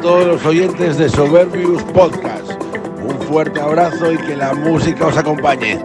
todos los oyentes de Soberbius Podcast. Un fuerte abrazo y que la música os acompañe.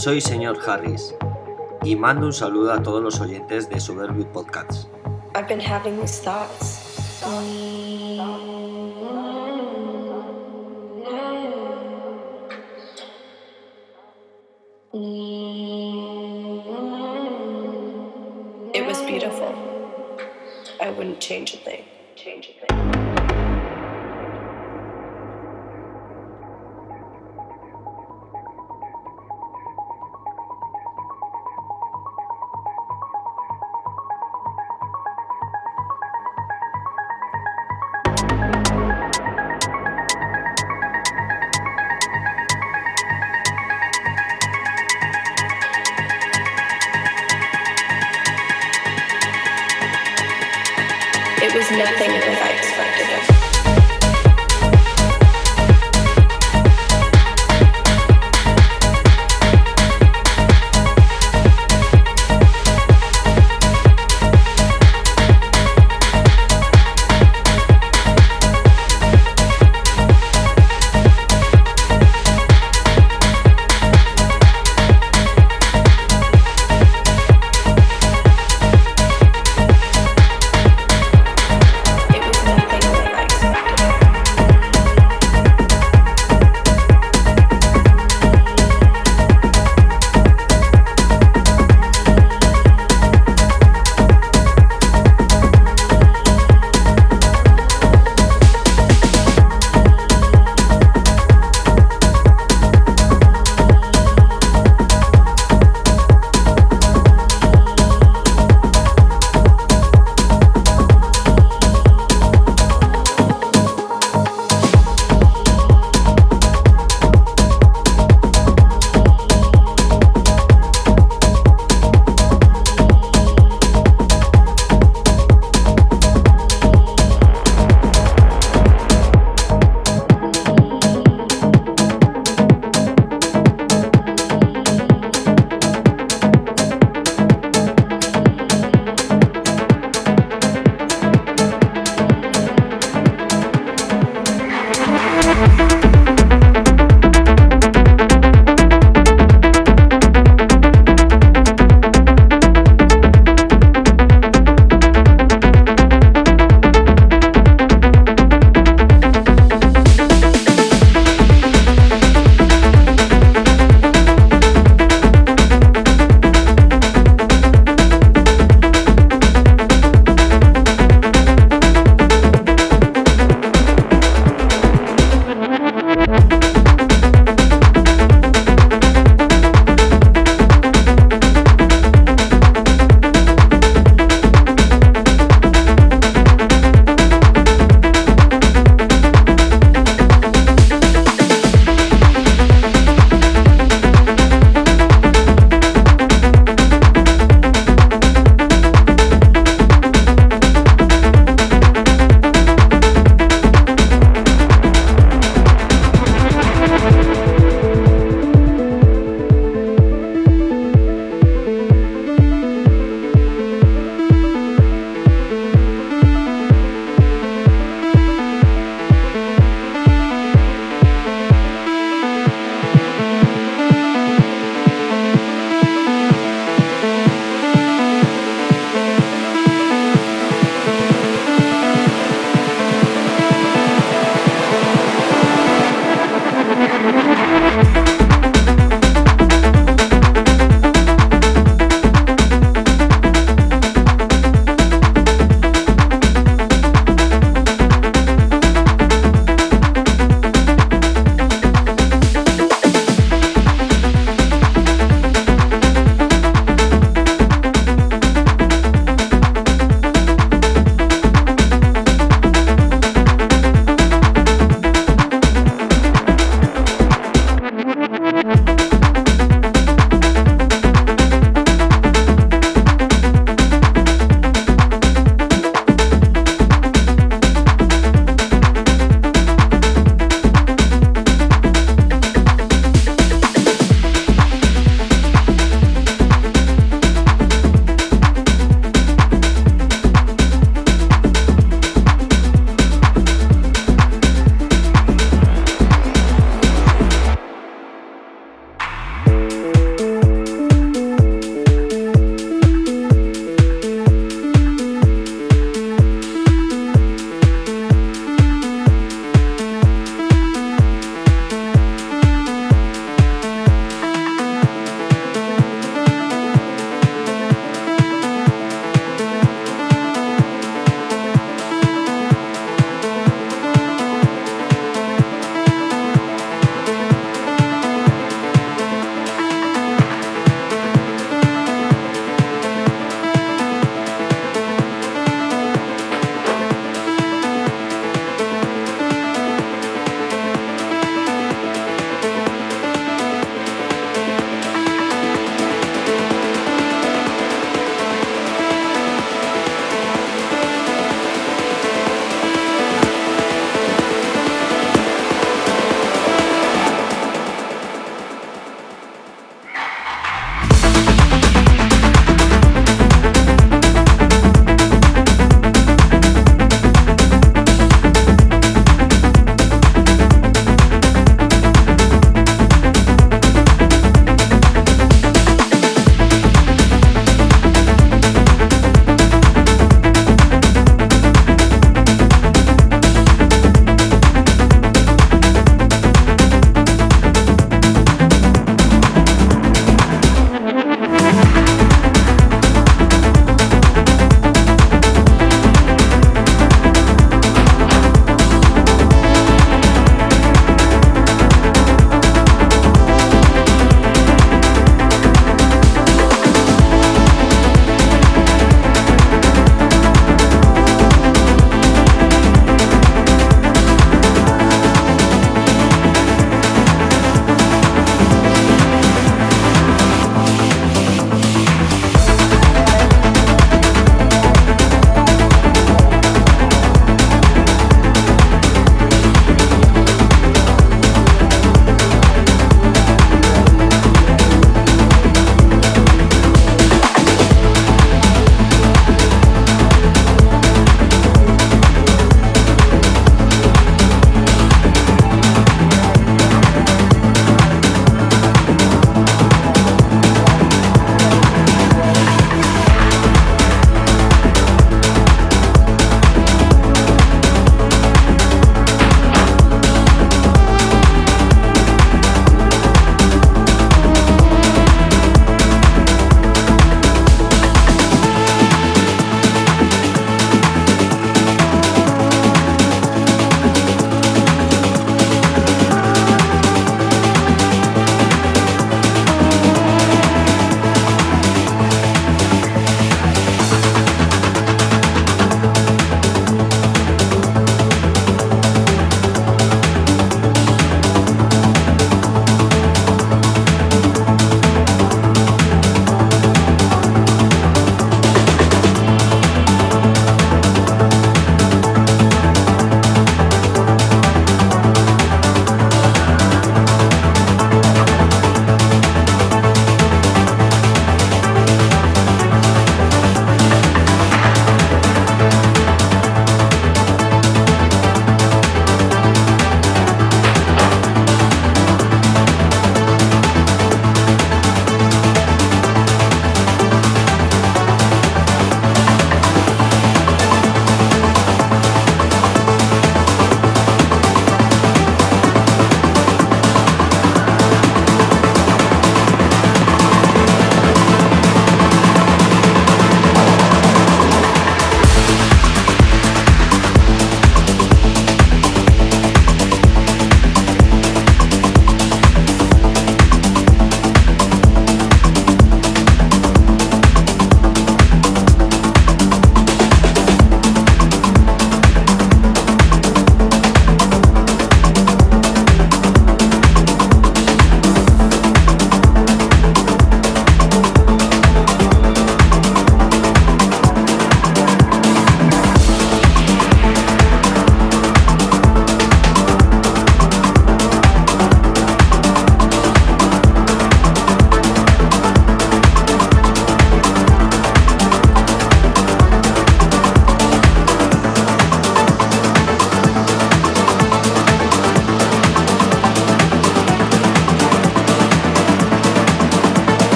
Soy señor Harris y mando un saludo a todos los oyentes de Soberbius Podcasts. I've been having these thoughts.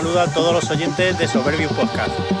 Saludo a todos los oyentes de Soberbius Podcast.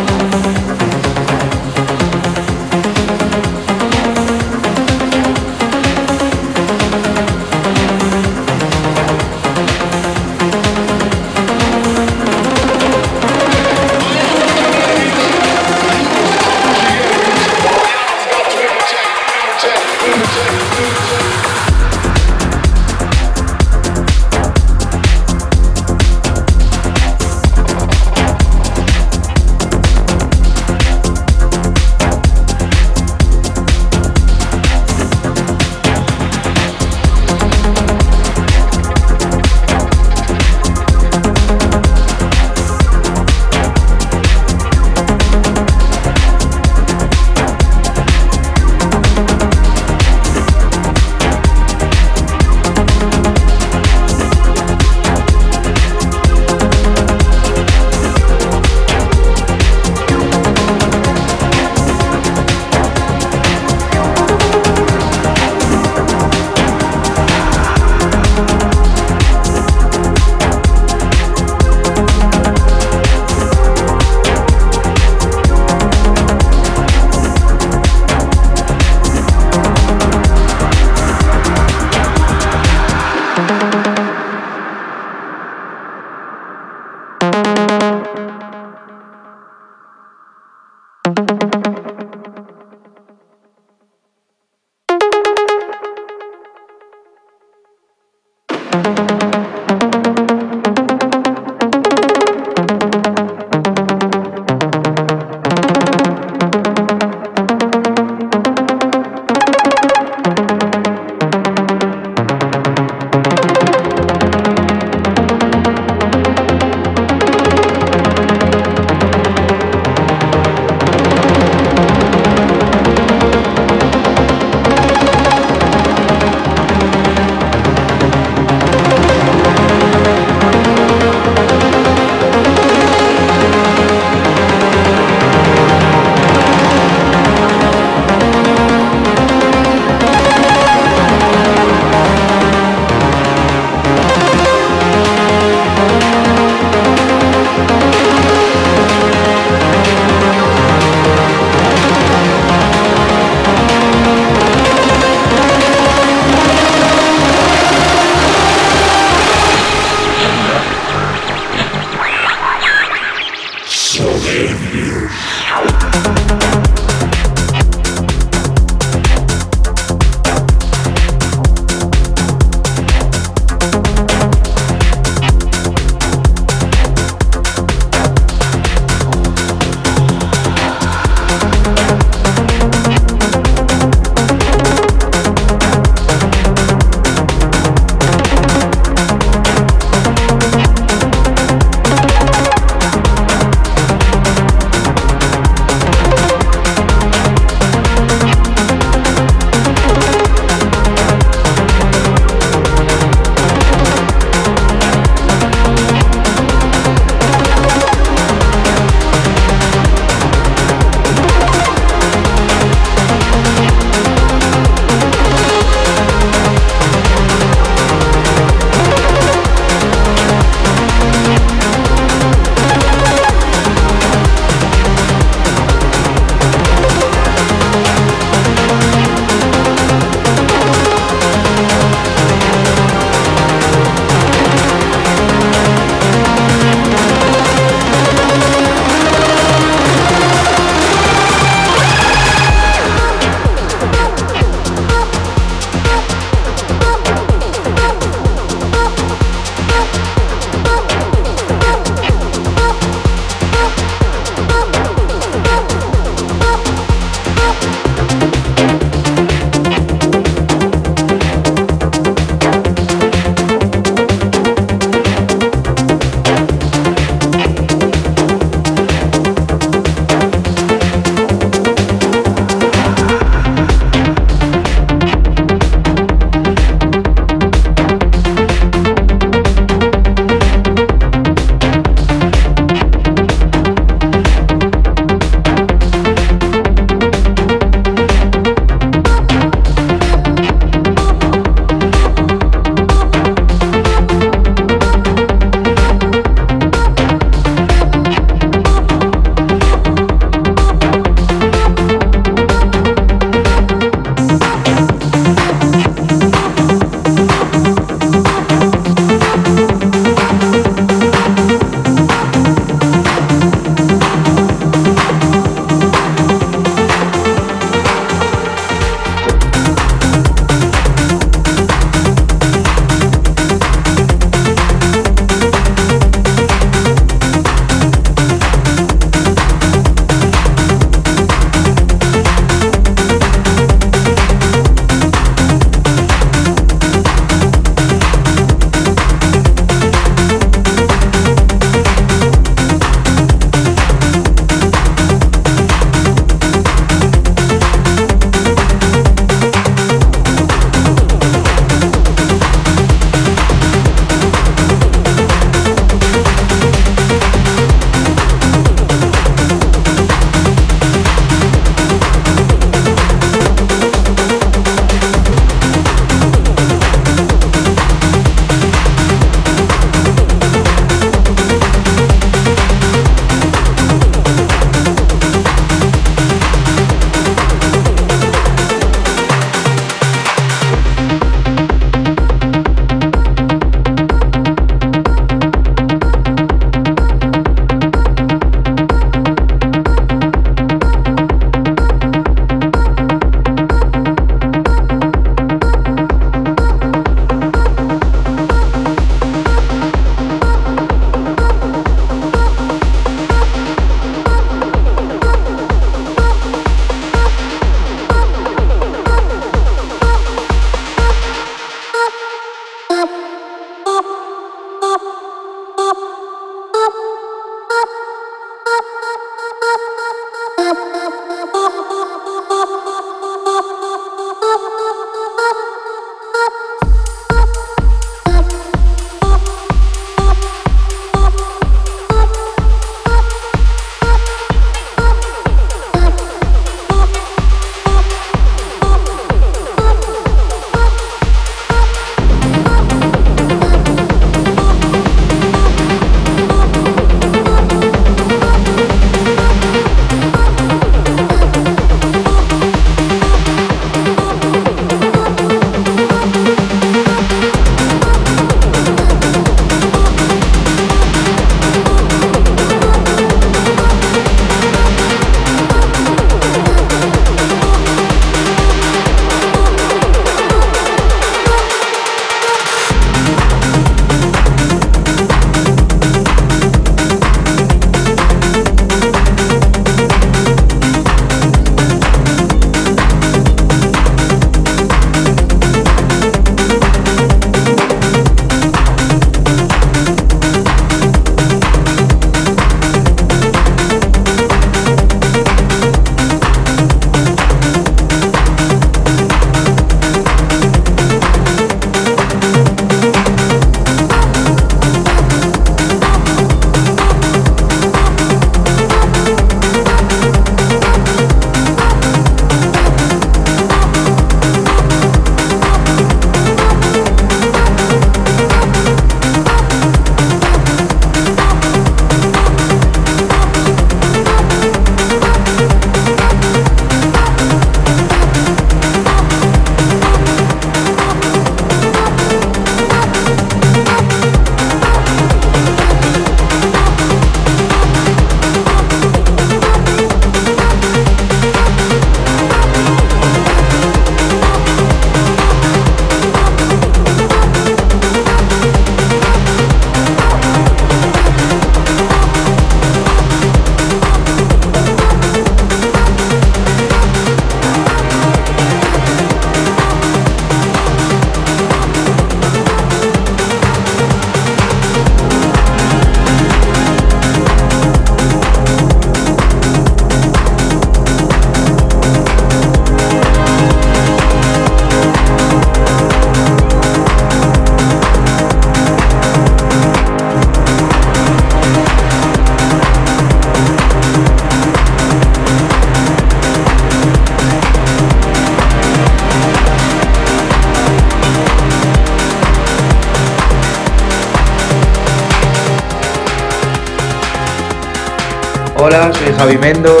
Hola,